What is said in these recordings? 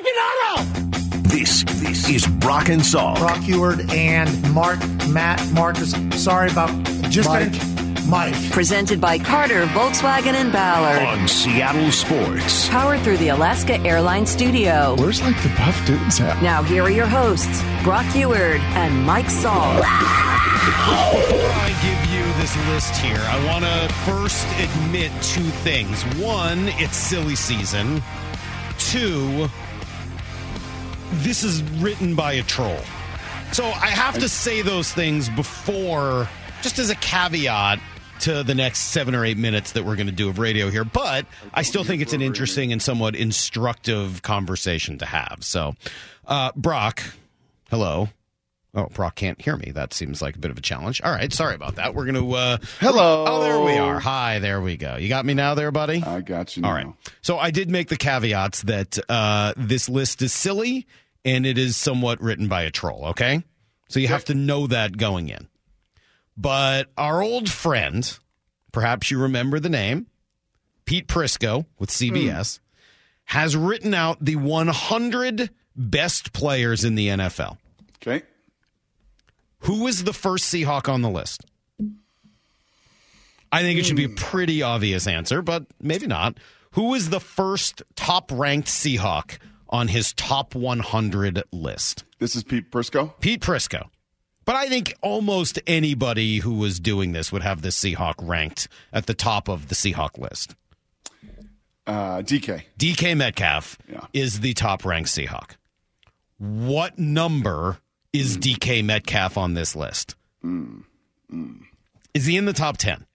freaking auto! This, this is Brock and Salk. Brock Huard and Mark, Matt, Marcus. Sorry about just Mike. Mike. Presented by Carter, Volkswagen, and Ballard. on Seattle Sports. Powered through the Alaska Airlines Studio. Where's like the buff dudes at? Now, here are your hosts, Brock Huard and Mike Salk. Before I give you this list here, I want to first admit two things. One, it's silly season. Two, this is written by a troll. So I have to say those things before, just as a caveat to the next seven or eight minutes that we're going to do of radio here. But I still think it's an interesting and somewhat instructive conversation to have. So, uh, Brock, hello. Oh, Brock can't hear me. That seems like a bit of a challenge. All right, sorry about that. We're going to. Uh, Hello. Oh, there we are. Hi, there we go. You got me now, there, buddy. I got you. Now. All right. So I did make the caveats that uh, this list is silly and it is somewhat written by a troll. Okay, so you have to know that going in. But our old friend, perhaps you remember the name, Pete Prisco with CBS, has written out the 100 best players in the NFL. Okay. Who is the first Seahawk on the list? I think it should be a pretty obvious answer, but maybe not. Who is the first top ranked Seahawk on his top 100 list? This is Pete Prisco. Pete Prisco. But I think almost anybody who was doing this would have the Seahawk ranked at the top of the Seahawk list. Uh, DK. DK Metcalf Yeah. is the top ranked Seahawk. What number is hmm. DK Metcalf on this list? Hmm. Hmm. Is he in the top 10?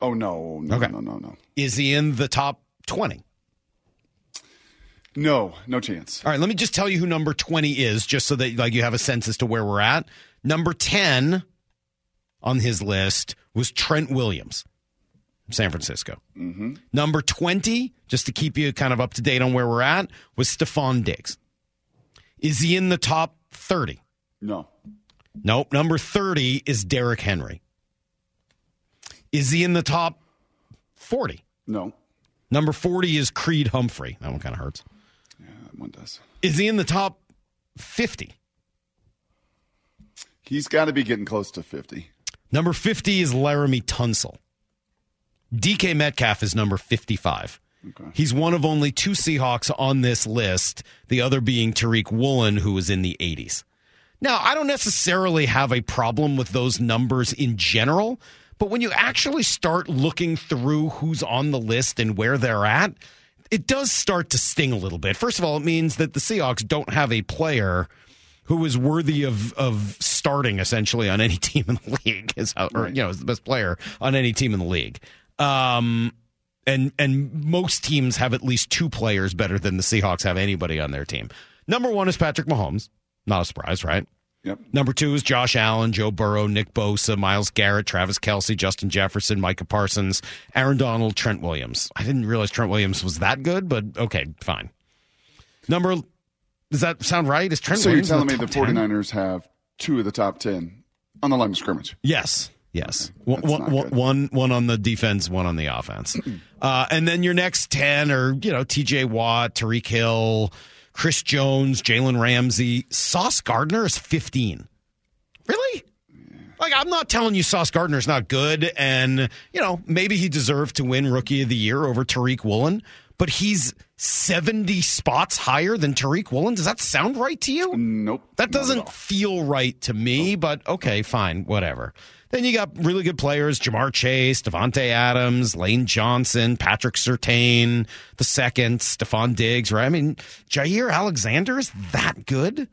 Oh no, no, Okay. no, no, no, Is he in the top 20? no, no chance. All right, let me just tell you who number 20 is just so that like you have a sense as to where we're at. Number 10 on his list was Trent Williams, San Francisco. Mm-hmm. Number 20, just to keep you kind of up to date on where we're at, was Stefon Diggs. Is he in the top 30? No, Nope. Number 30 is Derrick Henry. Is he in the top 40? no, Number 40 is Creed Humphrey. That one kind of hurts. Yeah, that one does. Is he in the top 50? He's got to be getting close to fifty. Number 50 is Laremy Tunsil. DK Metcalf is number 55. Okay. He's one of only two Seahawks on this list, the other being Tariq Woolen, who was in the 80s. Now, I don't necessarily have a problem with those numbers in general, but when you actually start looking through who's on the list and where they're at, it does start to sting a little bit. First of all, it means that the Seahawks don't have a player who is worthy of of starting essentially on any team in the league, is how, or you know, is the best player on any team in the league. Um, and and most teams have at least two players better than the Seahawks have anybody on their team. Number one is Patrick Mahomes. Not a surprise, right? Yep. Number two is Josh Allen, Joe Burrow, Nick Bosa, Myles Garrett, Travis Kelce, Justin Jefferson, Micah Parsons, Aaron Donald, Trent Williams. I didn't realize Trent Williams was that good, but okay, fine. Number does that sound right? Is Trent So you're Williams in telling me the the top 10? 49ers have two of the top ten on the line of scrimmage? Yes. Yes. Okay. One, one, not one, good. one, one on the defense, one on the offense. uh, and then your next 10 are, you know, TJ Watt, Tyreek Hill, Chris Jones, Jalen Ramsey. Sauce Gardner is 15. Really? Like, I'm not telling you Sauce Gardner's not good. And, you know, maybe he deserved to win Rookie of the Year over Tariq Woolen, but he's 70 spots higher than Tariq Woolen. Does that sound right to you? Nope. That doesn't feel right to me, but okay, fine, whatever. Then you got really good players: Ja'Marr Chase, Davante Adams, Lane Johnson, Patrick Surtain, the second, Stefon Diggs. Right? I mean, Jaire Alexander is that good.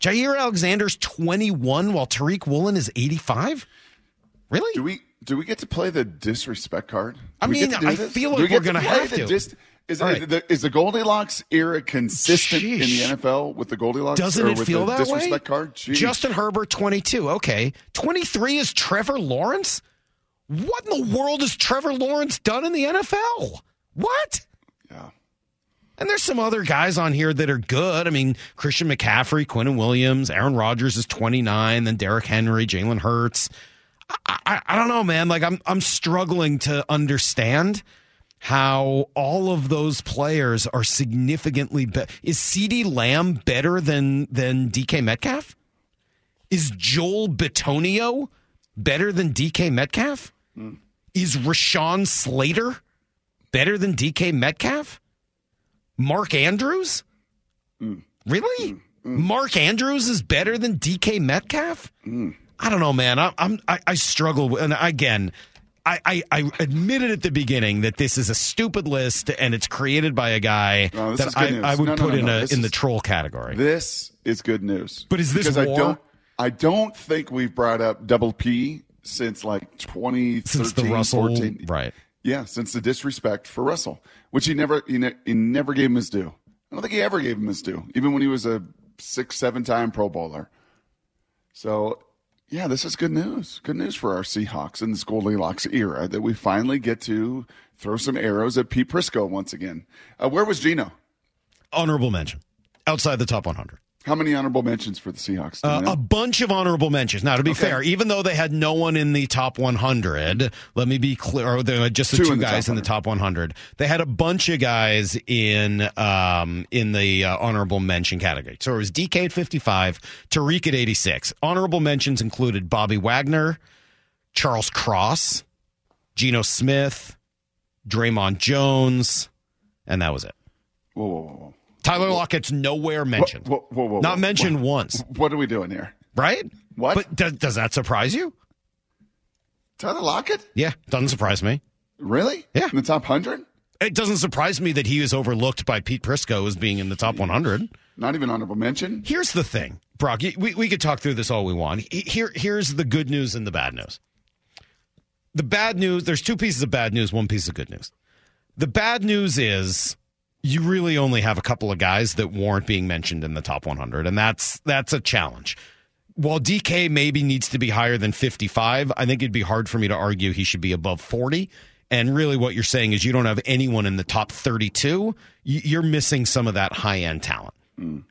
Jaire Alexander's twenty-one, while Tariq Woolen is eighty-five. Really? Do we do we get to play the disrespect card? Do I mean, I this? feel like we we're gonna have the to. dis- is, right. the, is the Goldilocks era consistent in the NFL with the Goldilocks? Doesn't it feel the that disrespect way? card? Jeez. Justin Herbert, 22. Okay. 23 is Trevor Lawrence? What in the world has Trevor Lawrence done in the NFL? What? yeah. And there's some other guys on here that are good. I mean, Christian McCaffrey, Quinnen Williams, Aaron Rodgers is 29, then Derrick Henry, Jalen Hurts. I, I, don't know, man. Like I'm I'm struggling to understand. how all of those players are significantly better. Is CeeDee Lamb better than than DK Metcalf? Is Joel Bitonio better than DK Metcalf? Mm. Is Rashawn Slater better than DK Metcalf? Mark Andrews? Mm. Really? Mm. Mark Andrews is better than DK Metcalf? I don't know, man. I, I'm I, I struggle, with, and again, I, I, I, admitted at the beginning that this is a stupid list and it's created by a guy no, that I, I, would no, no, put in a this in the troll category. This is good news. But is this because war? I don't I don't think we've brought up double P since like 2013, since the Russell 14. right. Yeah, since the disrespect for Russell, which he never he, ne- he never gave him his due. I don't think he ever gave him his due, even when he was a six, seven time Pro Bowler. So yeah, this is good news. Good news for our Seahawks in this Goldilocks era that we finally get to throw some arrows at Pete Prisco once again. Uh, where was Geno? Honorable mention. Outside the top 100. How many honorable mentions for the Seahawks? Uh, a bunch of honorable mentions. Now, to be okay. fair, even though they had no one in the top 100, let me be clear, or just the two, two in the guys in the top 100, they had a bunch of guys in um, in the uh, honorable mention category. So it was DK at 55, Tariq at 86. Honorable mentions included Bobby Wagner, Charles Cross, Geno Smith, Dre'Mont Jones, and that was it. Whoa, whoa, whoa. Tyler Lockett's nowhere mentioned. Whoa, whoa, whoa, Not mentioned once. What are we doing here? Right? What? But does, does that surprise you? Tyler Lockett? Yeah, doesn't surprise me. Really? Yeah. In the top 100? It doesn't surprise me that he is overlooked by Pete Prisco as being in the top 100. Not even honorable mention? Here's the thing, Brock. We, we could talk through this all we want. Here, here's the good news and the bad news. The bad news, there's two pieces of bad news, one piece of good news. The bad news is you really only have a couple of guys that warrant being mentioned in the top 100, and that's that's a challenge. While DK maybe needs to be higher than 55, I think it'd be hard for me to argue he should be above 40. And really, what you're saying is you don't have anyone in the top 32. You're missing some of that high end talent. Mm.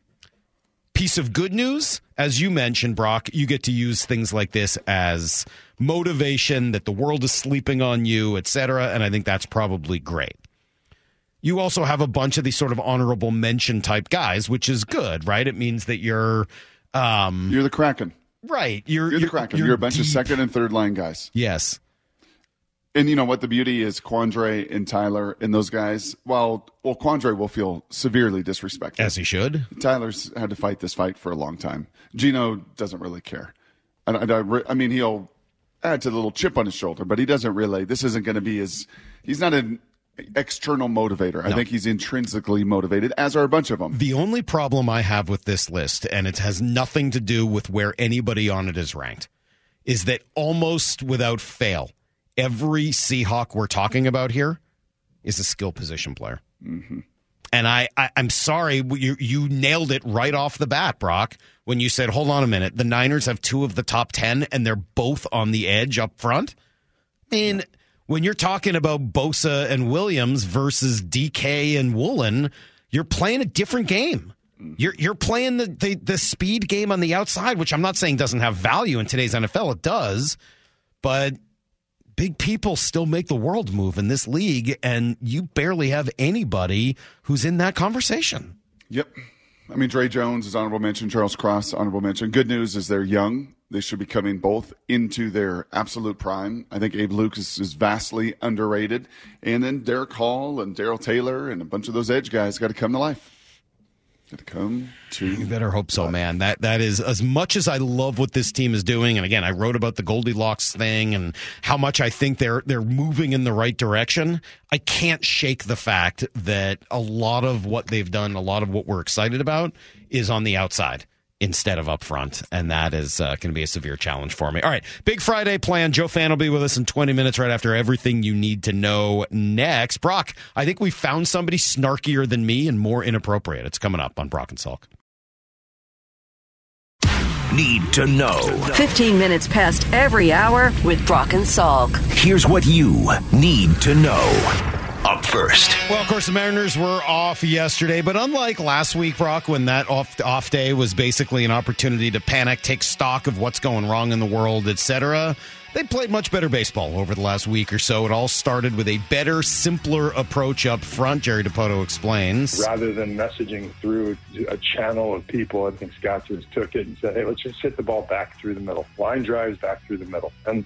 Piece of good news, as you mentioned, Brock, you get to use things like this as motivation that the world is sleeping on you, et cetera. And I think that's probably great you also have a bunch of these sort of honorable mention type guys, which is good, right? It means that you're um, you're the Kraken, right? You're, you're the Kraken. You're, you're, a bunch deep. of second and third line guys. Yes. And you know what the beauty is, Quandre and Tyler and those guys. Well, well, Quandre will feel severely disrespected, as he should. Tyler's had to fight this fight for a long time. Geno doesn't really care. I, I, I mean, he'll add to the little chip on his shoulder, but he doesn't really. This isn't going to be his. He's not an external motivator. I think he's intrinsically motivated, as are a bunch of them. The only problem I have with this list, and it has nothing to do with where anybody on it is ranked, is that almost without fail, every Seahawk we're talking about here is a skill position player. Mm-hmm. And I, I, am sorry, you, you nailed it right off the bat, Brock, when you said, hold on a minute, the Niners have two of the top 10 and they're both on the edge up front. I mean, yeah when you're talking about Bosa and Williams versus DK and Woolen, you're playing a different game. You're you're playing the, the, the speed game on the outside, which I'm not saying doesn't have value in today's NFL. It does, but big people still make the world move in this league, and you barely have anybody who's in that conversation. Yep. I mean, Dre Jones is honorable mention. Charles Cross honorable mention. Good news is they're young. They should be coming both into their absolute prime. I think Abe Lucas is vastly underrated. And then Derick Hall and Darrell Taylor and a bunch of those edge guys got to come to life. Got to come to. You better hope so, life. man. That that is as much as I love what this team is doing. And again, I wrote about the Goldilocks thing and how much I think they're they're moving in the right direction. I can't shake the fact that a lot of what they've done, a lot of what we're excited about, is on the outside instead of up front. And that is uh, going to be a severe challenge for me. All right. Big Friday plan. Joe Fann will be with us in 20 minutes right after everything you need to know next. Brock, I think we found somebody snarkier than me and more inappropriate. It's coming up on Brock and Salk. Need to know. 15 minutes past every hour with Brock and Salk. Here's what you need to know up first. Well, of course, the Mariners were off yesterday, but unlike last week, Brock, when that off off day was basically an opportunity to panic, take stock of what's going wrong in the world, etc. They played much better baseball over the last week or so. It all started with a better, simpler approach up front. Jerry Dipoto explains. Rather than messaging through a channel of people, I think Scott just took it and said, "Hey, let's just hit the ball back through the middle. Line drives back through the middle." And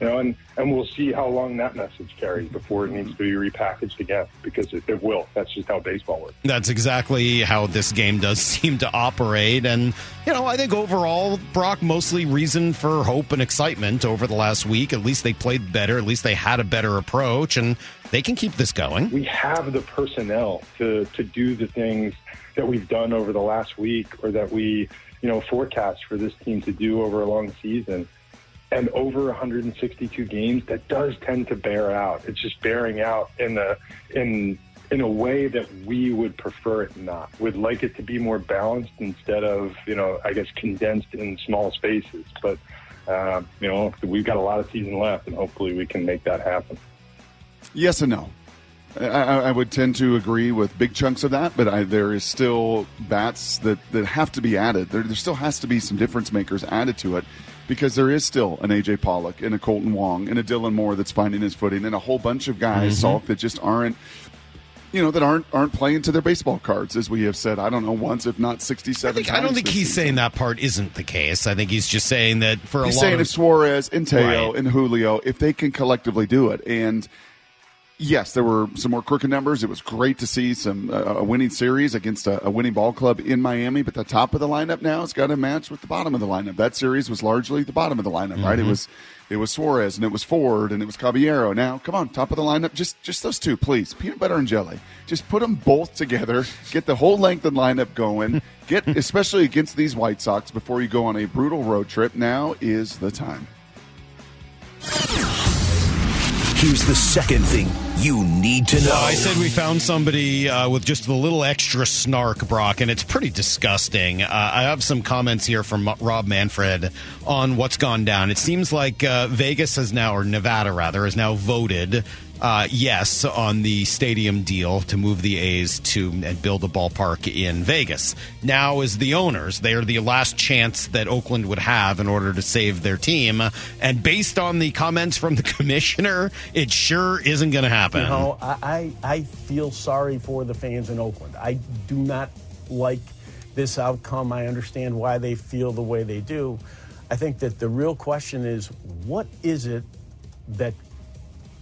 you know, and, and we'll see how long that message carries before it needs to be repackaged again because it, it will. That's just how baseball works. That's exactly how this game does seem to operate. And, you know, I think overall, Brock mostly reason for hope and excitement over the last week. At least they played better. At least they had a better approach, and they can keep this going. We have the personnel to, to do the things that we've done over the last week or that we, you know, forecast for this team to do over a long season and over 162 games, that does tend to bear out. It's just bearing out in the in in a way that we would prefer it not. We'd like it to be more balanced instead of you know I guess condensed in small spaces. But uh, you know we've got a lot of season left, and hopefully we can make that happen. Yes and no. I, I, would tend to agree with big chunks of that, but I, there is still bats that, that have to be added. There, there still has to be some difference makers added to it because there is still an AJ Pollock and a Kolten Wong and a Dylan Moore that's finding his footing and a whole bunch of guys, mm-hmm. Salk, that just aren't you know that aren't aren't playing to their baseball cards, as we have said. I don't know once, if not sixty-seven. I, think, I don't think he's season. saying that part isn't the case. I think he's just saying that for he's a lot saying of if Suarez and Teo right. and Julio, if they can collectively do it, and yes, there were some more crooked numbers. It was great to see some uh, a winning series against a, a, winning ball club in Miami. But the top of the lineup now has got to match with the bottom of the lineup. That series was largely the bottom of the lineup, mm-hmm. right? It mm-hmm. was it was Suarez and it was Ford and it was Caballero. Now, come on, top of the lineup, just just those two, please. Peanut butter and jelly. Just put them both together. Get the whole length and lineup going. Get especially against these White Sox before you go on a brutal road trip. Now is the time. Here's the second thing you need to know. I said we found somebody uh, with just a little extra snark, Brock, and it's pretty disgusting. Uh, I have some comments here from Rob Manfred on what's gone down. It seems like uh, Vegas has now, or Nevada rather, has now voted uh, yes on the stadium deal to move the A's to and build a ballpark in Vegas. Now, as the owners, they are the last chance that Oakland would have in order to save their team. And based on the comments from the commissioner, it sure isn't going to happen. You know, I, I feel sorry for the fans in Oakland. I do not like this outcome. I understand why they feel the way they do. I think that the real question is what is it that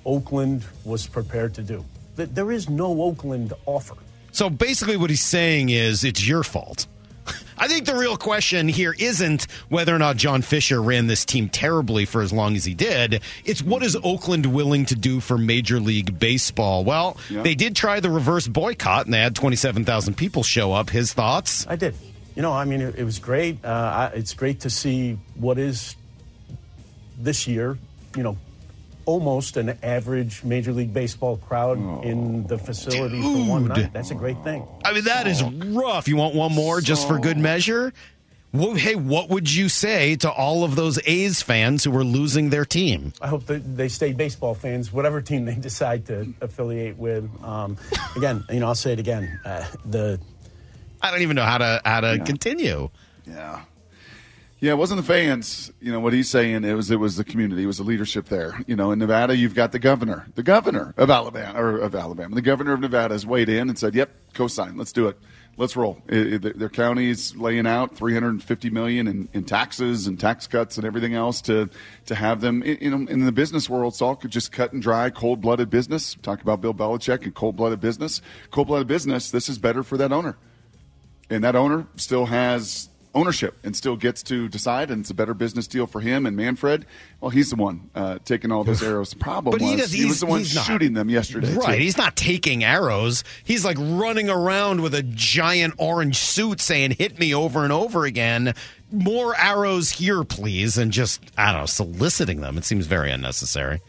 Oakland was prepared to do. That there is no Oakland offer. So basically, what he's saying is it's your fault. I think the real question here isn't whether or not John Fisher ran this team terribly for as long as he did. It's what is Oakland willing to do for Major League Baseball? Well, yeah. they did try the reverse boycott and they had 27,000 people show up. His thoughts? I did. You know, I mean, it, it was great. Uh, it's great to see what is this year, you know, almost an average Major League Baseball crowd oh, in the facility dude. for one night. That's a great thing. I mean, that is rough. You want one more just for good measure? Well, hey, what would you say to all of those A's fans who were losing their team? I hope that they stay baseball fans, whatever team they decide to affiliate with. Um, again, you know, I'll say it again. Uh, the I don't even know how to how to yeah. continue. Yeah. Yeah, it wasn't the fans. You know what he's saying. It was it was the community. It was the leadership there. You know, in Nevada, you've got the governor, the governor of Alabama or of Alabama, the governor of Nevada has weighed in and said, "Yep, co-sign. Let's do it. Let's roll." It, it, their county's laying out 350 million in, in taxes and tax cuts and everything else to to have them. You know, in the business world, Salk could just cut and dry, cold blooded business. Talk about Bill Belichick and cold blooded business. Cold blooded business. This is better for that owner, and that owner still has ownership and still gets to decide, and it's a better business deal for him and Manfred. Well, he's the one uh, taking all those arrows. The problem but was he, does, he was the one shooting not, them yesterday. Right, too. he's not taking arrows. He's like running around with a giant orange suit saying, "Hit me over and over again." More arrows here, please, and just I don't know, soliciting them. It seems very unnecessary.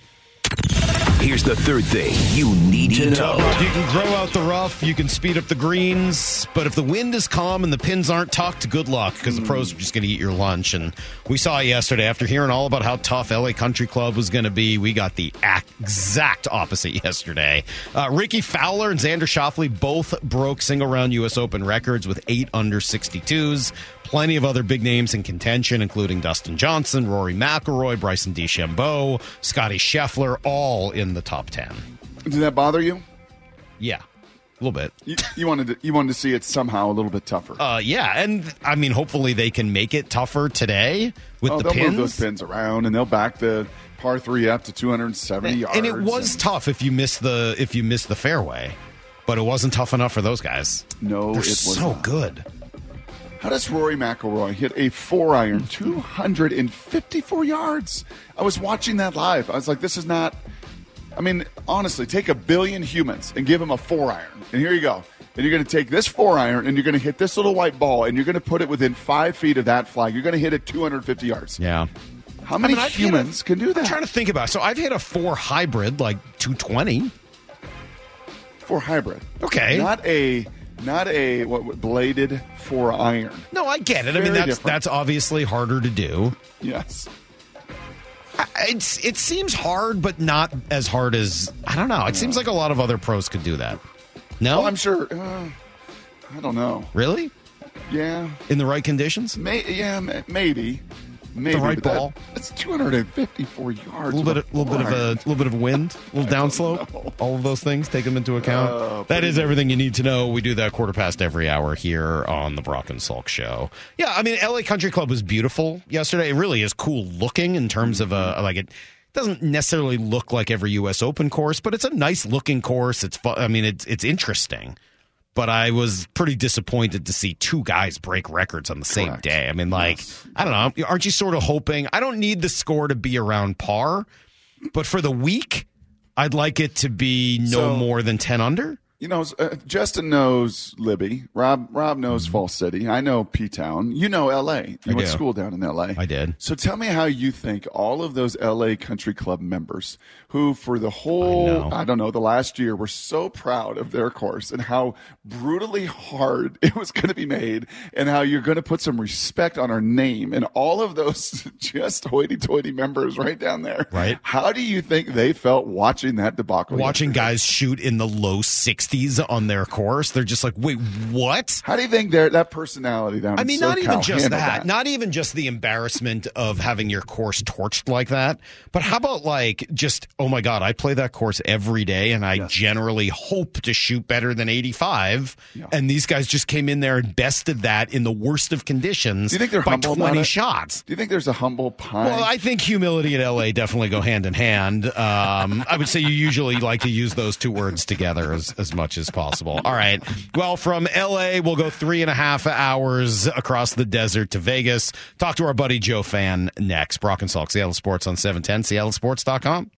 Here's the third thing you need to know. You can grow out the rough, you can speed up the greens, but if the wind is calm and the pins aren't tucked, good luck because the pros are just going to eat your lunch. And we saw yesterday, after hearing all about how tough LA Country Club was going to be, we got the exact opposite yesterday. Uh, Rickie Fowler and Xander Schauffele both broke single round U.S. Open records with eight under 62s. Plenty of other big names in contention, including Dustin Johnson, Rory McIlroy, Bryson DeChambeau, Scottie Scheffler, all in the top 10. Did that bother you? Yeah, a little bit. You, you wanted to, you wanted to see it somehow a little bit tougher. Uh, yeah, and I mean, hopefully they can make it tougher today with oh, the they'll pins. move those pins around and they'll back the par three up to 270 yards. and it was and- tough if you missed the if you missed the fairway, but it wasn't tough enough for those guys. No, They're it was so not. good. How does Rory McIlroy hit a four iron 254 yards? I was watching that live. I was like, this is not. I mean, honestly, take a billion humans and give them a four iron. And here you go. And you're going to take this four iron and you're going to hit this little white ball and you're going to put it within five feet of that flag. You're going to hit it 250 yards. Yeah. How many I've hit humans a- can do that? I'm that? trying to think about. it. So I've hit a four hybrid like 220. for hybrid. Okay. Not a not a what, bladed four iron. No, I get it. I mean, that's different. that's obviously harder to do. Yes. I- It's it seems hard, but not as hard as I don't know. It seems like a lot of other pros could do that. No, Well, I'm sure. Uh, I don't know. really Yeah. in the right conditions. May, yeah, ma- maybe. Maybe right but that- ball? That's 254 yards. A little bit, of, little bit of a little bit of wind, a little downslope. All of those things, take them into account. Uh, that is everything you need to know. We do that quarter past every hour here on the Brock and Salk Show. Yeah, I mean, LA Country Club was beautiful yesterday. It really is cool looking in terms of a like it. Doesn't necessarily look like every U.S. Open course, but it's a nice looking course. It's fun. I mean, it's it's interesting. But I was pretty disappointed to see two guys break records on the same Correct. day. I mean, like, I don't know. Aren't you sort of hoping? I don't need the score to be around par, but for the week, I'd like it to be no So- more than 10 under. You know, uh, Justin knows Libby. Rob Rob knows Falls City. I know P Town. You know L.A. You Mm-hmm. I went to school down in L.A. I did. So tell me how you think all of those L.A. Country Club members, who for the whole know. I, don't know the last year were so proud of their course and how brutally hard it was going to be made, and how you're going to put some respect on our name, and all of those just hoity-toity members right down there. Right. How do you think they felt watching that debacle? Watching yesterday? guys shoot in the low 60s on their course, they're just like, wait, what? How do you think that personality down? I mean, not SoCal even just handled that, not even just the embarrassment of having your course torched like that, but how about like just, oh my God, I play that course every day and I generally hope to shoot better than 85. And these guys just came in there and bested that in the worst of conditions Do you think they're by humble 20 shots. Do you think there's a humble pie? Well, I think humility and LA definitely go hand in hand. Um, I would say you usually like to use those two words together as, as much as possible. All right. Well, from LA, we'll go three and a half hours across the desert to Vegas. Talk to our buddy Joe Fann next. Brock and Salk, Seattle Sports on 710, seattlesports.com.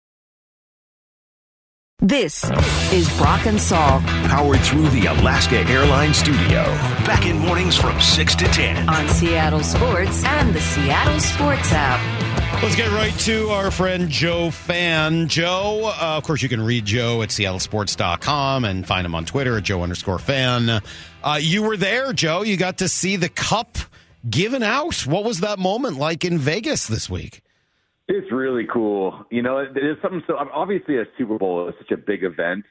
This is Brock and Salk Powered through the Alaska Airlines studio. Back in mornings from 6 to 10. on Seattle Sports and the Seattle Sports app. Let's get right to our friend Joe Fann. Joe, uh, of course, you can read Joe at seattlesports.com and find him on Twitter at Joe underscore fan. Uh, you were there, Joe. You got to see the cup given out. What was that moment like in Vegas this week? It's really cool. You know, it's something so obviously a Super Bowl is such a big event,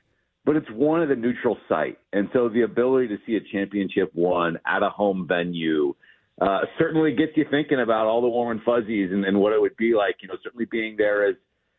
but it's one at a neutral site, and so the ability to see a championship won at a home venue uh, certainly gets you thinking about all the warm and fuzzies and, and what it would be like. You know, certainly being there as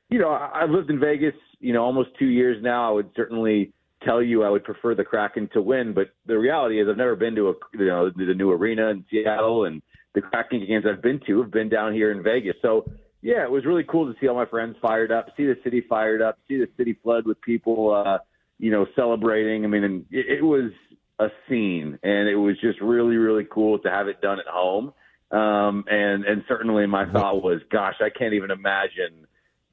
you know, I- I've lived in Vegas, you know, almost two years now. I would certainly tell you I would prefer the Kraken to win, but the reality is I've never been to a you know the new arena in Seattle, and the Kraken games I've been to have been down here in Vegas. So yeah, it was really cool to see all my friends fired up, see the city fired up, see the city flood with people, uh, you know, celebrating. I mean, and it, it was a scene, and it was just really, really cool to have it done at home. Um, and and certainly my thought was, gosh, I can't even imagine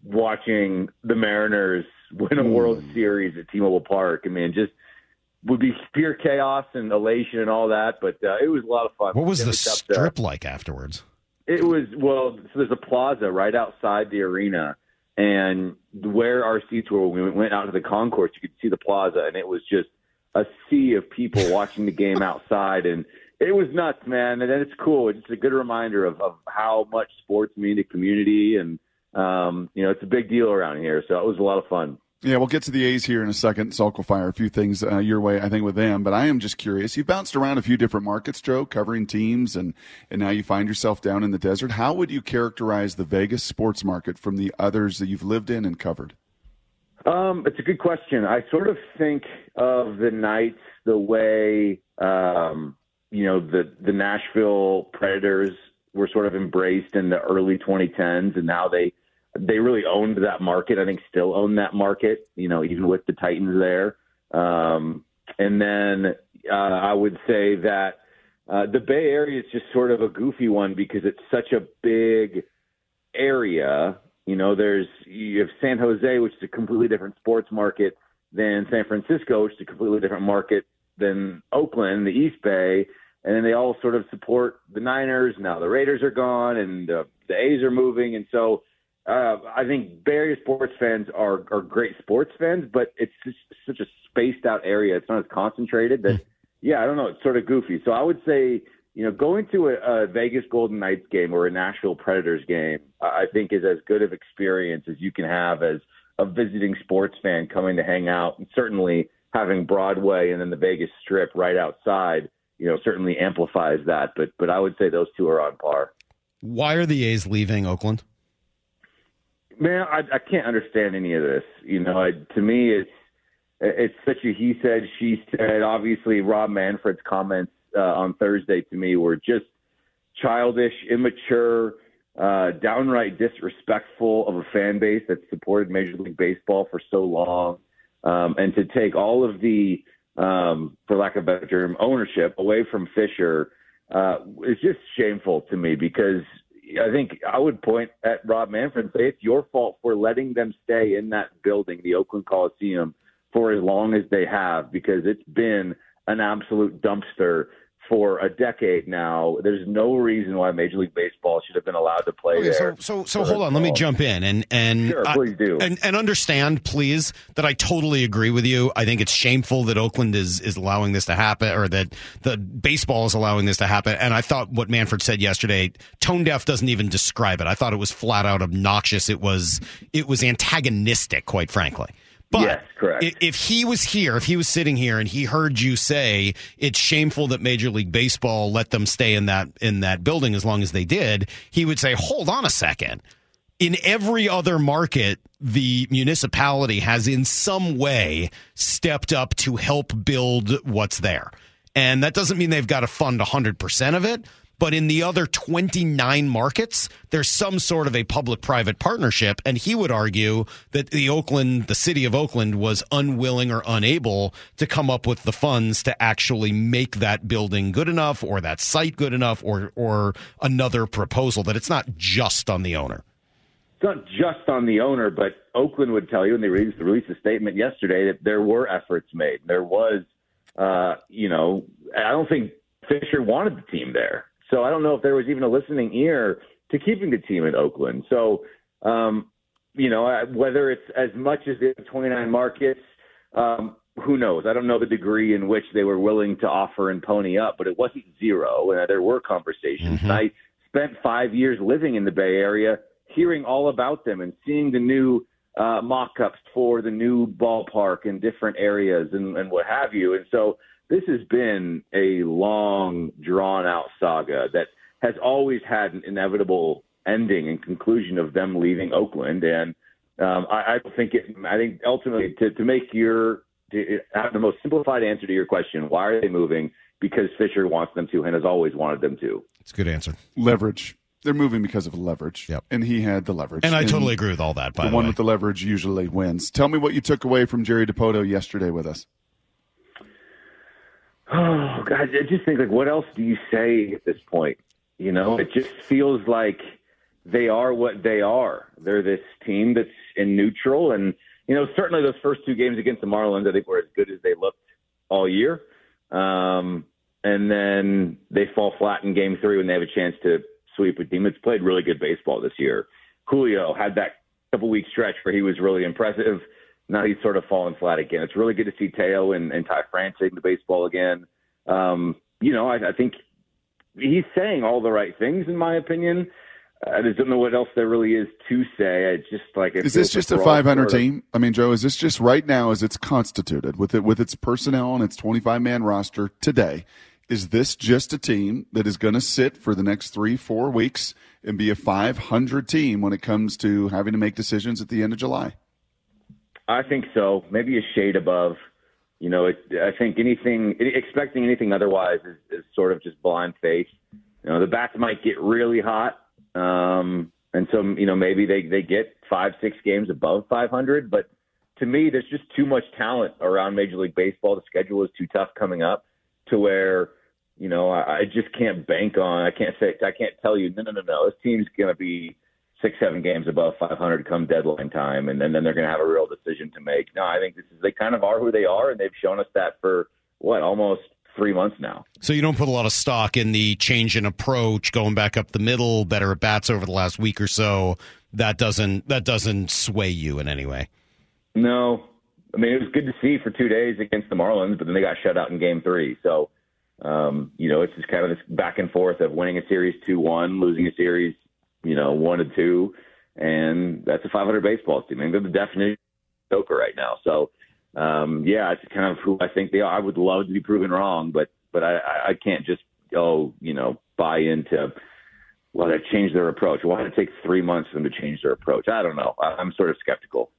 watching the Mariners win a World Series at T-Mobile Park. I mean, just would be pure chaos and elation and all that. But uh, it was a lot of fun. What was the there. strip like afterwards? It was well. So there's a plaza right outside the arena, and where our seats were when we went out to the concourse, you could see the plaza, and it was just a sea of people watching the game outside, and it was nuts, man. And it's cool. It's just a good reminder of, of how much sports mean to community, and um, you know, it's a big deal around here. So it was a lot of fun. Yeah, we'll get to the A's here in a second. Salk will fire a few things uh, your way, I think, with them. But I am just curious. You've bounced around a few different markets, Joe, covering teams, and, and now you find yourself down in the desert. How would you characterize the Vegas sports market from the others that you've lived in and covered? Um, it's a good question. I sort of think of the Knights the way, um, you know, the, the Nashville Predators were sort of embraced in the early 2010s, and now they – they really owned that market. I think still own that market. You know, even with the Titans there. Um, and then uh, I would say that uh, the Bay Area is just sort of a goofy one because it's such a big area. You know, there's you have San Jose, which is a completely different sports market than San Francisco, which is a completely different market than Oakland, the East Bay, and then they all sort of support the Niners. Now the Raiders are gone, and uh, the A's are moving, and so uh, I think Bay Area sports fans are are great sports fans, but it's just such a spaced out area. It's not as concentrated that, yeah, I don't know. It's sort of goofy. So I would say, you know, going to a, a Vegas Golden Knights game or a Nashville Predators game, I think is as good of experience as you can have as a visiting sports fan coming to hang out, and certainly having Broadway and then the Vegas Strip right outside, you know, certainly amplifies that. But but I would say those two are on par. Why are the A's leaving Oakland? Man, I, I can't understand any of this. You know, I, to me, it's it's such a he said, she said. Obviously, Rob Manfred's comments uh, on Thursday to me were just childish, immature, uh, downright disrespectful of a fan base that supported Major League Baseball for so long, um, and to take all of the, um, for lack of a better term, ownership away from Fisher uh, is just shameful to me because I think I would point at Rob Manfred and say it's your fault for letting them stay in that building, the Oakland Coliseum, for as long as they have, because it's been an absolute dumpster for a decade now. There's no reason why Major League Baseball should have been allowed to play okay, there. So, so, so hold on. Let me jump in and and sure, please do. And, and understand, please, that I totally agree with you. I think it's shameful that Oakland is is allowing this to happen, or that the baseball is allowing this to happen. And I thought what Manfred said yesterday, tone deaf doesn't even describe it. I thought it was flat out obnoxious. It was it was antagonistic, quite frankly. But yes, correct. if he was here, if he was sitting here and he heard you say it's shameful that Major League Baseball let them stay in that in that building as long as they did, he would say, "Hold on a second. In every other market, the municipality has in some way stepped up to help build what's there. And that doesn't mean they've got to fund 100% of it, but in the other 29 markets, there's some sort of a public private partnership. And he would argue that the Oakland, the city of Oakland was unwilling or unable to come up with the funds to actually make that building good enough or that site good enough or, or another proposal, that it's not just on the owner. It's not just on the owner, but Oakland would tell you, and they released, released a statement yesterday that there were efforts made. There was, uh, you know, I don't think Fisher wanted the team there. So I don't know if there was even a listening ear to keeping the team in Oakland. So, um, you know, whether it's as much as the 29 markets, um, who knows? I don't know the degree in which they were willing to offer and pony up, but it wasn't zero. And there were conversations. Mm-hmm. I spent five years living in the Bay Area, hearing all about them and seeing the new uh, mock-ups for the new ballpark in different areas and, and what have you. And so this has been a long, drawn out saga that has always had an inevitable ending and conclusion of them leaving Oakland. And um, I, I think it, I think ultimately to, to make your to have the most simplified answer to your question, why are they moving? Because Fisher wants them to and has always wanted them to. It's a good answer. Leverage. They're moving because of leverage. Yep. And he had the leverage. And I totally agree with all that, by the the, one way. with the leverage usually wins. Tell me what you took away from Jerry Dipoto yesterday with us. Oh God, I just think like, what else do you say at this point? You know, it just feels like they are what they are. They're this team that's in neutral, and you know, certainly those first two games against the Marlins, I think were as good as they looked all year. Um, and then they fall flat in Game Three when they have a chance to sweep a team that's played really good baseball this year. Julio had that couple week stretch where he was really impressive. Now he's sort of fallen flat again. It's really good to see Teo and, and Ty France taking the baseball again. Um, you know, I, I think he's saying all the right things, in my opinion. I just don't know what else there really is to say. It's just like is this just a 500 team? I mean, Joe, is this just right now as it's constituted with it with its personnel and its 25 man roster today? Is this just a team that is going to sit for the next three, four weeks and be a 500 team when it comes to having to make decisions at the end of July? I think so. Maybe a shade above. You know, it, I think anything expecting anything otherwise is, is sort of just blind faith. You know, the bats might get really hot um, and so, you know, maybe they, they get five, six games above 500. But to me, there's just too much talent around Major League Baseball. The schedule is too tough coming up to where, you know, I, I just can't bank on. I can't say, I can't tell you, no, no, no, no. This team's to be six, seven games above 500 come deadline time, and then, then they're going to have a real decision to make. No, I think this is they kind of are who they are, and they've shown us that for what almost three months now. So you don't put a lot of stock in the change in approach, going back up the middle, better at bats over the last week or so. That doesn't that doesn't sway you in any way. No, I mean it was good to see for two days against the Marlins, but then they got shut out in Game Three. So um, you know it's just kind of this back and forth of winning a series two one, losing a series you know one to two, and that's a 500 baseball team. I mean, they're the definition of Joker right now. So um, yeah, it's kind of who I think they are. I would love to be proven wrong, but but I, I can't just go, you know, buy into well, they changed their approach. Why did it take three months for them to change their approach? I don't know. I'm sort of skeptical.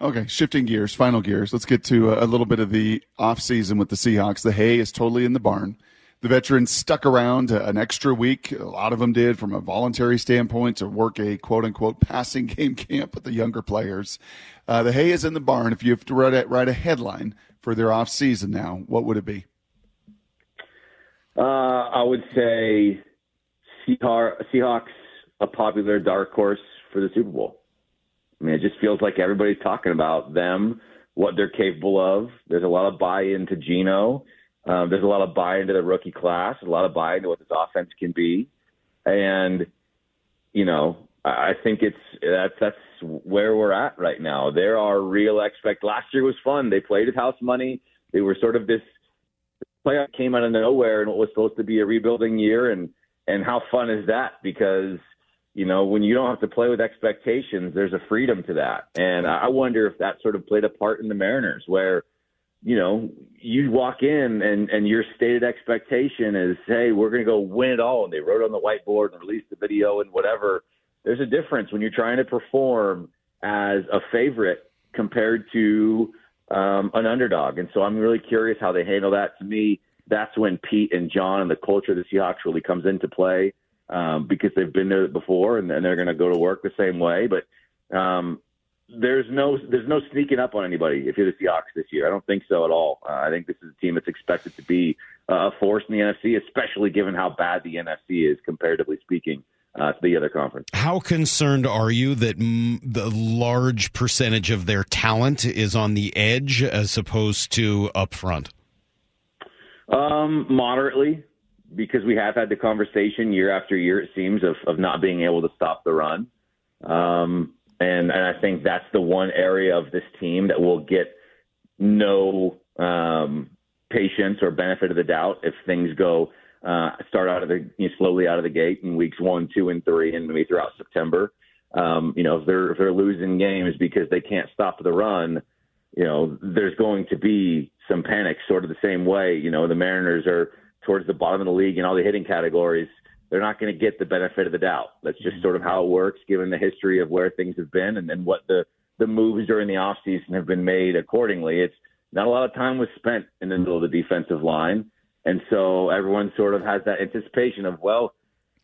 Okay, shifting gears, final gears. Let's get to a little bit of the off season with the Seahawks. The hay is totally in the barn. The veterans stuck around an extra week. A lot of them did from a voluntary standpoint to work a quote unquote passing game camp with the younger players. Uh, the hay is in the barn. If you have to write a, write a headline for their off season now, what would it be? Uh, I would say Seahawks, a popular dark horse for the Super Bowl. I mean, it just feels like everybody's talking about them, what they're capable of. There's a lot of buy-in to Geno. Um, there's a lot of buy-in to the rookie class. A lot of buy-in to what this offense can be, and you know, I think it's that's that's where we're at right now. There are real expect. Last year was fun. They played with house money. They were sort of this playoff came out of nowhere and what was supposed to be a rebuilding year. And and how fun is that? Because you know when you don't have to play with expectations, there's a freedom to that. And I wonder if that sort of played a part in the Mariners, where you know you walk in and and your stated expectation is, hey, we're going to go win it all. And they wrote on the whiteboard and released the video and whatever there's a difference when you're trying to perform as a favorite compared to um, an underdog. And so I'm really curious how they handle that. To me, that's when Pete and John and the culture of the Seahawks really comes into play um, because they've been there before and, and they're going to go to work the same way. But um, there's no there's no sneaking up on anybody if you're the Seahawks this year. I don't think so at all. Uh, I think this is a team that's expected to be uh, a force in the NFC, especially given how bad the NFC is comparatively speaking uh, to the other conference. How concerned are you that m- the large percentage of their talent is on the edge as opposed to up front? Um, moderately, because we have had the conversation year after year, it seems, of, of not being able to stop the run. Um, and, and I think that's the one area of this team that will get no um, patience or benefit of the doubt if things go uh, start out of the you know, slowly out of the gate in weeks one, two, and three, and maybe throughout September. Um, you know, if they're if they're losing games because they can't stop the run, you know, there's going to be some panic, sort of the same way. You know, the Mariners are towards the bottom of the league in all the hitting categories. They're not going to get the benefit of the doubt. That's just sort of mm-hmm. how it works, given the history of where things have been and, and what the the moves during the offseason have been made accordingly. It's not a lot of time was spent in the middle of the defensive line. And so everyone sort of has that anticipation of, well,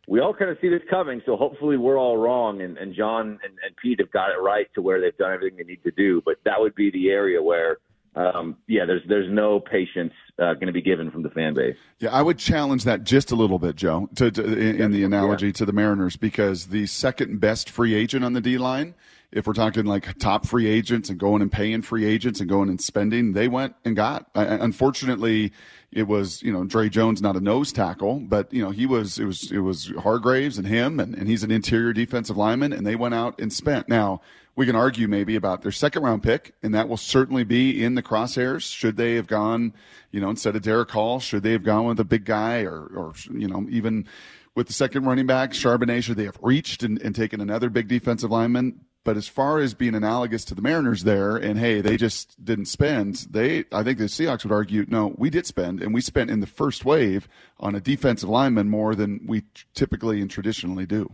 we all kind of see this coming, so hopefully we're all wrong, and, and John and, and Pete have got it right to where they've done everything they need to do. But that would be the area where, um, yeah, there's there's no patience uh, going to be given from the fan base. Yeah, I would challenge that just a little bit, Joe, to, to in, in, the analogy yeah. to the Mariners, because the second best free agent on the D line if we're talking like top free agents and going and paying free agents and going and spending, they went and got. Uh, unfortunately, it was you know Dre Jones not a nose tackle, but you know he was it was it was Hargreaves and him, and, and he's an interior defensive lineman, and they went out and spent. Now we can argue maybe about their second round pick, and that will certainly be in the crosshairs. Should they have gone, you know, instead of Derick Hall, should they have gone with a big guy, or or you know even with the second running back, Charbonnet, should they have reached and, and taken another big defensive lineman? But as far as being analogous to the Mariners there, and hey, they just didn't spend, they, I think the Seahawks would argue, no, we did spend, and we spent in the first wave on a defensive lineman more than we typically and traditionally do.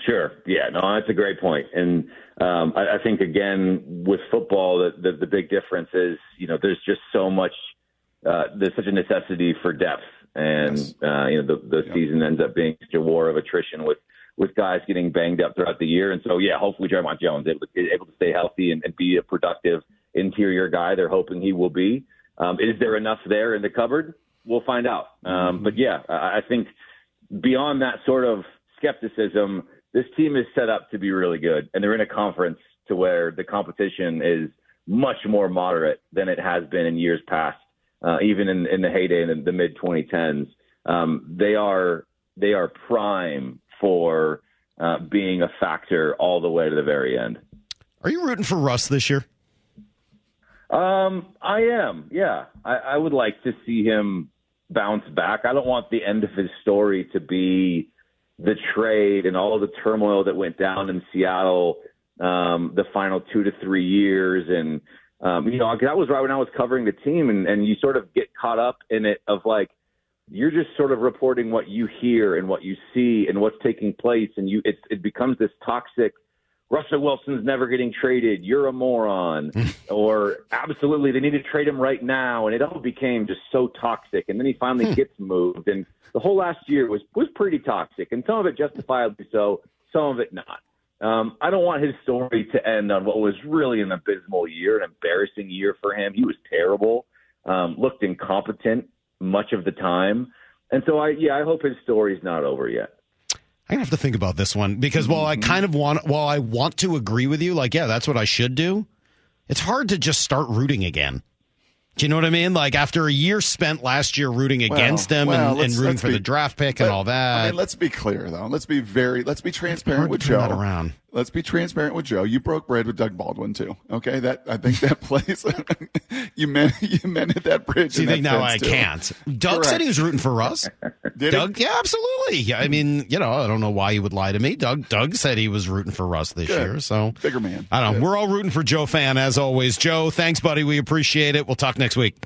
Sure. Yeah. No, that's a great point. And um, I, I think again with football, the, the the big difference is you know there's just so much. Uh, there's such a necessity for depth, and Yes. uh, you know the the Yeah. season ends up being such a war of attrition with with guys getting banged up throughout the year. And so yeah, hopefully Jeremiah Jones able to, able to stay healthy and, and be a productive interior guy. They're hoping he will be. Um, is there enough there in the cupboard? We'll find out. Um, but yeah, I, I think beyond that sort of skepticism, this team is set up to be really good, and they're in a conference to where the competition is much more moderate than it has been in years past, uh, even in, in the heyday in the mid 2010s. Um, they are they are prime for uh, being a factor all the way to the very end. Are you rooting for Russ this year? Um, I am. Yeah, I, I would like to see him bounce back. I don't want the end of his story to be the trade and all the turmoil that went down in Seattle um, the final two to three years, and um, you know that was right when I was covering the team, and, and you sort of get caught up in it of like you're just sort of reporting what you hear and what you see and what's taking place, and you it it becomes this toxic. Russell Wilson's never getting traded. You're a moron. or absolutely, they need to trade him right now. And it all became just so toxic. And then he finally gets moved. And the whole last year was was pretty toxic, and some of it justifiably so, some of it not. Um, I don't want his story to end on what was really an abysmal year, an embarrassing year for him. He was terrible, um, looked incompetent much of the time, and so I yeah I hope his story's not over yet. I have to think about this one because while I kind of want, while I want to agree with you, like, yeah, that's what I should do. It's hard to just start rooting again. Do you know what I mean? Like after a year spent last year rooting against them well, and, and rooting for be- the draft pick and Let- all that. I mean, let's be clear though. Let's be very. Let's be transparent with Joe. that around. Let's be transparent with Joe. You broke bread with Doug Baldwin too. Okay, that I think that plays. you men, you mended that bridge. Do you think now I too. can't? Doug said he was rooting for Russ. Did he? Doug, yeah, absolutely. I mean, you know, I don't know why he would lie to me. Doug, Doug said he was rooting for Russ this Good. year. So Bigger man. I don't know. We're all rooting for Joe Fann as always. Joe, thanks, buddy. We appreciate it. We'll talk next week.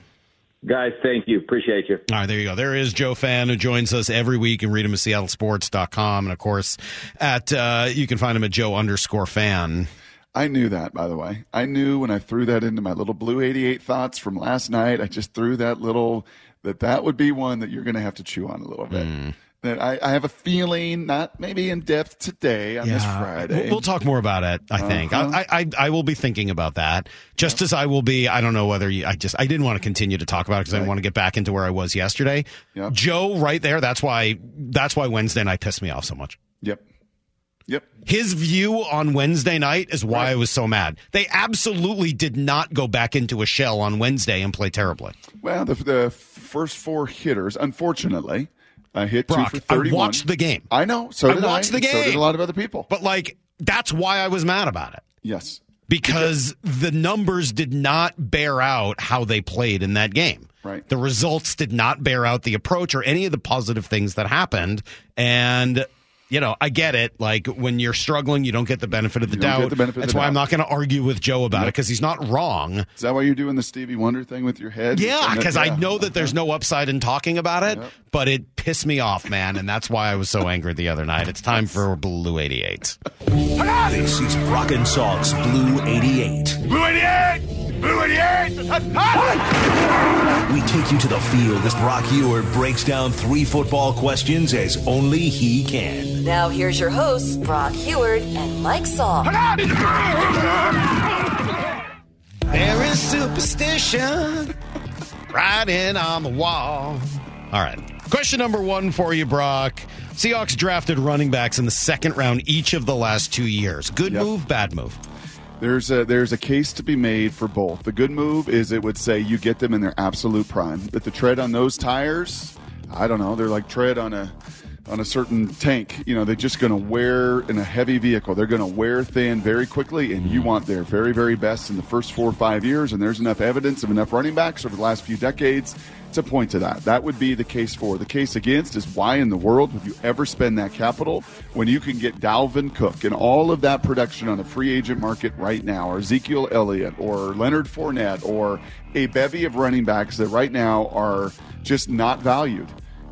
Guys, thank you, appreciate you. All right, there you go. There is Joe Fann who joins us every week and read him at seattlesports.com. And of course, at uh, you can find him at Joe underscore fan. I knew that, by the way. I knew when I threw that into my little blue 88 thoughts from last night. I just threw that little, that that would be one that you're going to have to chew on a little bit. Hmm. That I, I have a feeling, not maybe in depth today on this Friday. We'll, talk more about it. I think Uh-huh. I, I I will be thinking about that. Just as I will be. I don't know whether you, I just I didn't want to continue to talk about it because I want to get back into where I was yesterday. Yep. Joe, right there. That's why. That's why Wednesday night pissed me off so much. Yep. Yep. His view on Wednesday night is why I was so mad. They absolutely did not go back into a shell on Wednesday and play terribly. Well, the, the first four hitters, unfortunately, uh, hit Brock, two for I watched the game. I know. So I did watched the and So did a lot of other people. But like, that's why I was mad about it. yes. because the numbers did not bear out how they played in that game. Right. The results did not bear out the approach or any of the positive things that happened. And, you know, I get it. Like when you're struggling, you don't get the benefit of the doubt. the benefit of That's the why I'm not going to argue with Joe about it because he's not wrong. Is that why you're doing the Stevie Wonder thing with your head? Yeah, And that- because I know that there's no upside in talking about it, Yep. but it pissed me off, man. And that's why I was so angry the other night. It's time for Blue 88. This is Brock and Salk's Blue 88. Blue 88! Blue 88! We take you to the field as Brock Huard breaks down three football questions as only he can. Now here's your hosts, Brock Huard and Mike Salk. There is superstition writing on the wall. All right. Question number one for you, Brock. Seahawks drafted running backs in the second round each of the last two years. Good Yep. move, bad move. There's a there's a case to be made for both. The good move is it would say you get them in their absolute prime. That the tread on those tires, I don't know, they're like tread on a on a certain tank. You know, they're just going to wear in a heavy vehicle. They're going to wear thin very quickly, and you want their very very best in the first four or five years. And there's enough evidence of enough running backs over the last few decades to point to that. That would be the case for. The case against is why in the world would you ever spend that capital when you can get Dalvin Cook and all of that production on the free agent market right now, or Ezekiel Elliott, or Leonard Fournette, or a bevy of running backs that right now are just not valued.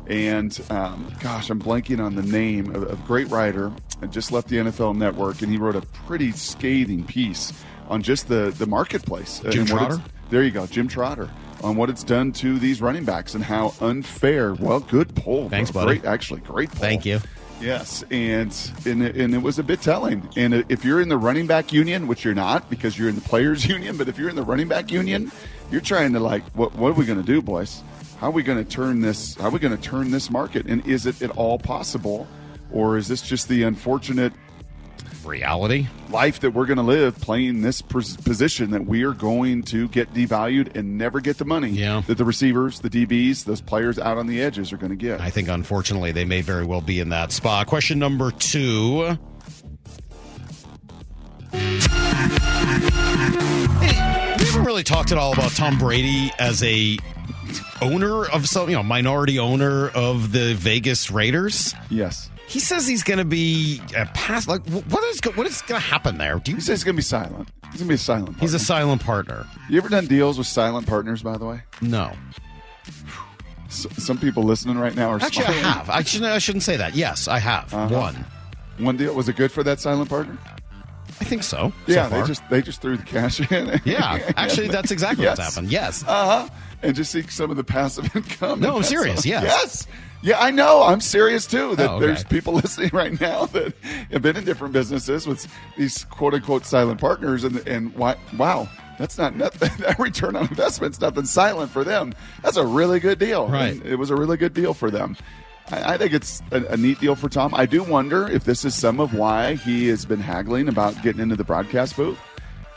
And um, gosh, I'm blanking on the name of a great writer. I just left the NFL Network, and he wrote a pretty scathing piece on just the the marketplace. Jim and what it's- Trotter? There you go, Jim Trotter, on what it's done to these running backs and how unfair. Well, good poll. Thanks, bro. buddy. Great, actually, great poll. Thank you. Yes, and and it, and it was a bit telling. And if you're in the running back union, which you're not because you're in the players union, but if you're in the running back union, you're trying to like, what what are we going to do, boys? How are we going to turn this? How are we going to turn this market? And is it at all possible, or is this just the unfortunate Reality. life that we're going to live playing this position that we are going to get devalued and never get the money Yeah. that the receivers, the DBs, those players out on the edges are going to get? I think, unfortunately, they may very well be in that spot. Question number two. We haven't really talked at all about Tom Brady as a owner of some, you know, minority owner of the Vegas Raiders. yes. He says he's going to be a pass. Like, what is what is going to happen there? Do you? He says he's going to be silent. He's going to be a silent. Partner. He's a silent partner. You ever done deals with silent partners? By the way, No, S- some people listening right now are actually, I have. I shouldn't. I shouldn't say that. Yes, I have Uh-huh. one. One deal was it good for that silent partner? I think so. so Yeah, they just they just threw the cash in. Yeah, actually, that's exactly what's happened. Yes. Uh huh. And just see some of the passive income. No, I'm serious, yes. Yes. Yeah, I know. I'm serious too. That Oh, okay. there's people listening right now that have been in different businesses with these quote unquote silent partners, and and why, wow, that's not nothing. That return on investment's nothing silent for them. That's a really good deal. Right. And it was a really good deal for them. I, I think it's a, a neat deal for Tom. I do wonder if this is some of why he has been haggling about getting into the broadcast booth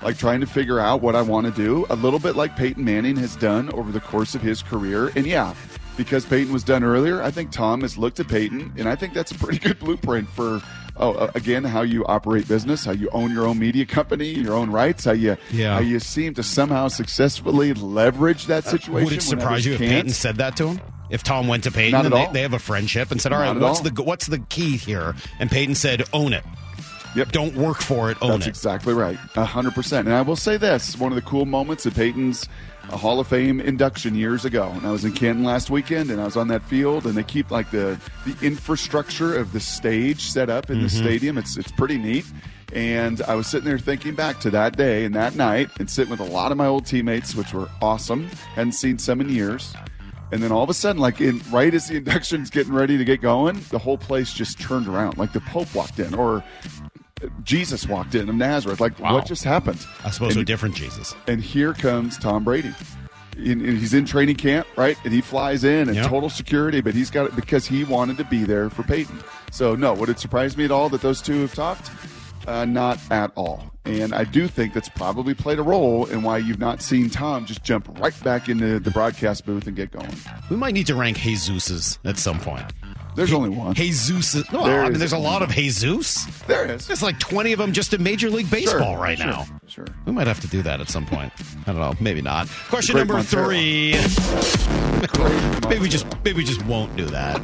like trying to figure out what I want to do, a little bit like Peyton Manning has done over the course of his career. And yeah, because Peyton was done earlier, I think Tom has looked at Peyton, and I think that's a pretty good blueprint for. Oh, uh, again, how you operate business, how you own your own media company, your own rights, how you Yeah. how you seem to somehow successfully leverage that situation. Would it surprise you if can't. Peyton said that to him? If Tom went to Peyton Not and they, they have a friendship and said, "All right, at what's all. the what's the key here?" And Peyton said, "Own it. Yep. Don't work for it. Own That's it." exactly right. A hundred percent. And I will say this: one of the cool moments of Peyton's uh, Hall of Fame induction years ago. And I was in Canton last weekend, and I was on that field, and they keep like the the infrastructure of the stage set up in the stadium. It's it's pretty neat. And I was sitting there thinking back to that day and that night, and sitting with a lot of my old teammates, which were awesome. Hadn't seen some in years. And then all of a sudden, like in right as the induction's getting ready to get going, the whole place just turned around. Like the Pope walked in, or Jesus walked in of Nazareth. Like Wow. what just happened? I suppose and, a different Jesus. and here comes Tom Brady. In, in- he's in training camp, right? And he flies in and Yep. total security, but he's got it because he wanted to be there for Peyton. So no, would it surprise me at all that those two have talked? Uh, not at all. And I do think that's probably played a role in why you've not seen Tom just jump right back into the broadcast booth and get going. We might need to rank Jesus's at some point. There's only one. Jesus. No, There I mean, there's a lot of Jesus. There is. There's like 20 of them just in Major League Baseball Sure, right sure, now. Sure. We might have to do that at some point. I don't know. Maybe not. Question number Montero. three. maybe we just maybe we just won't do that.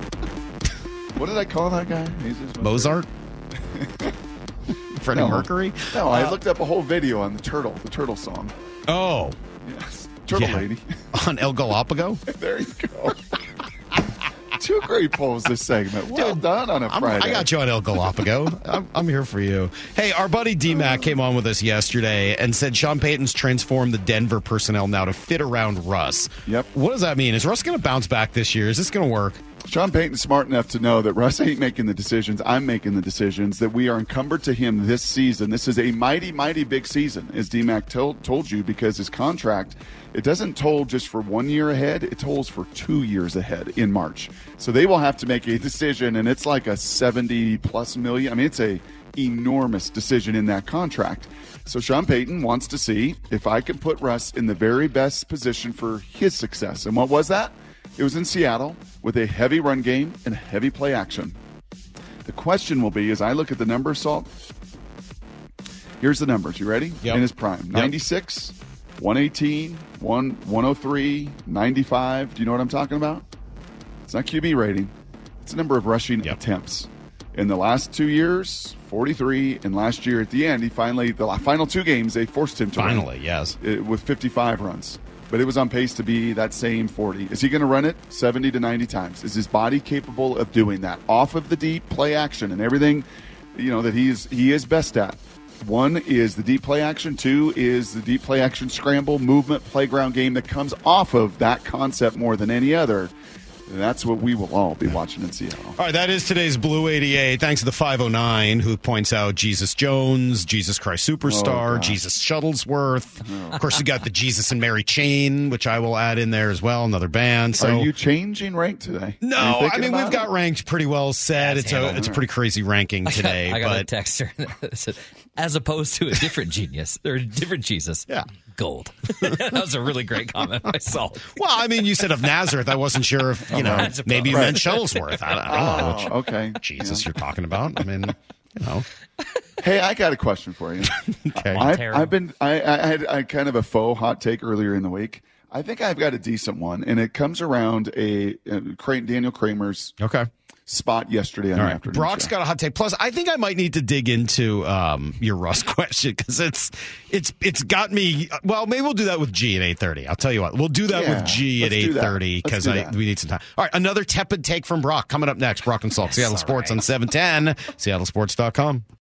What did I call that guy? Jesus Mozart. Freddie No. Mercury. No, I uh, looked up a whole video on the turtle, the turtle song. Oh, Yes. Turtle Yeah. lady. on El Galapago. there you go. Two great polls this segment. Well done on a I'm, Friday. I got you on El Galapago. I'm, I'm here for you. Hey, our buddy D Mac oh. came on with us yesterday and said Sean Payton's transformed the Denver personnel now to fit around Russ. Yep. What does that mean? Is Russ going to bounce back this year? Is this going to work? Sean Payton's smart enough to know that Russ ain't making the decisions. I'm making the decisions. That we are encumbered to him this season. This is a mighty, mighty big season, as DMAC told, told you, because his contract it doesn't toll just for one year ahead. It tolls for two years ahead in March. So they will have to make a decision, and it's like a 70 plus million. I mean, it's a enormous decision in that contract. So Sean Payton wants to see if I can put Russ in the very best position for his success. And what was that? It was in Seattle with a heavy run game and heavy play action. The question will be as I look at the numbers, Salk, here's the numbers. You ready? Yep. In his prime 96, 118, 103, 95. Do you know what I'm talking about? It's not QB rating, it's the number of rushing Yep. attempts. In the last two years, 43, and last year at the end, he finally, the final two games, they forced him to run Finally, yes. Uh, with 55 runs. But it was on pace to be that same 40. Is he going to run it 70 to 90 times? Is his body capable of doing that off of the deep play action and everything, you know that he's he is best at? One is the deep play action. Two is the deep play action scramble movement playground game that comes off of that concept more than any other. And that's what we will all be watching in Seattle. All right, that is today's Blue 88. Thanks to the 509 who points out Jesus Jones, Jesus Christ Superstar, Oh, Jesus Shuttlesworth. Oh. Of course, you got the Jesus and Mary Chain, which I will add in there as well, another band. So Are you changing rank today? No, I mean we've it? got ranked pretty well set. Yeah, it's a it's a pretty crazy ranking today, I got a but text here that said, as opposed to a different genius or a different Jesus. Yeah. Gold. that was a really great comment I saw. well, I mean, you said of Nazareth. I wasn't sure if you know I suppose. maybe you Right. meant Shuttlesworth. I, I don't know which Oh, okay. Jesus you're talking about. I mean, you know, Hey, I got a question for you. okay. I've, I've been I, I had I kind of a faux hot take earlier in the week. I think I've got a decent one, and it comes around a, uh Cra- Daniel Kramer's okay. Spot yesterday on All the right. afternoon. Brock's show. got a hot take. Plus, I think I might need to dig into um, your Russ question because it's it's it's got me. Well, maybe we'll do that with G at eight thirty. I'll tell you what. We'll do that Yeah, with G at let's do eight that. thirty Let's because do I that. we need some time. All right, another tepid take from Brock coming up next. Brock and Salk, Seattle all Sports right. on seven ten, SeattleSports.com.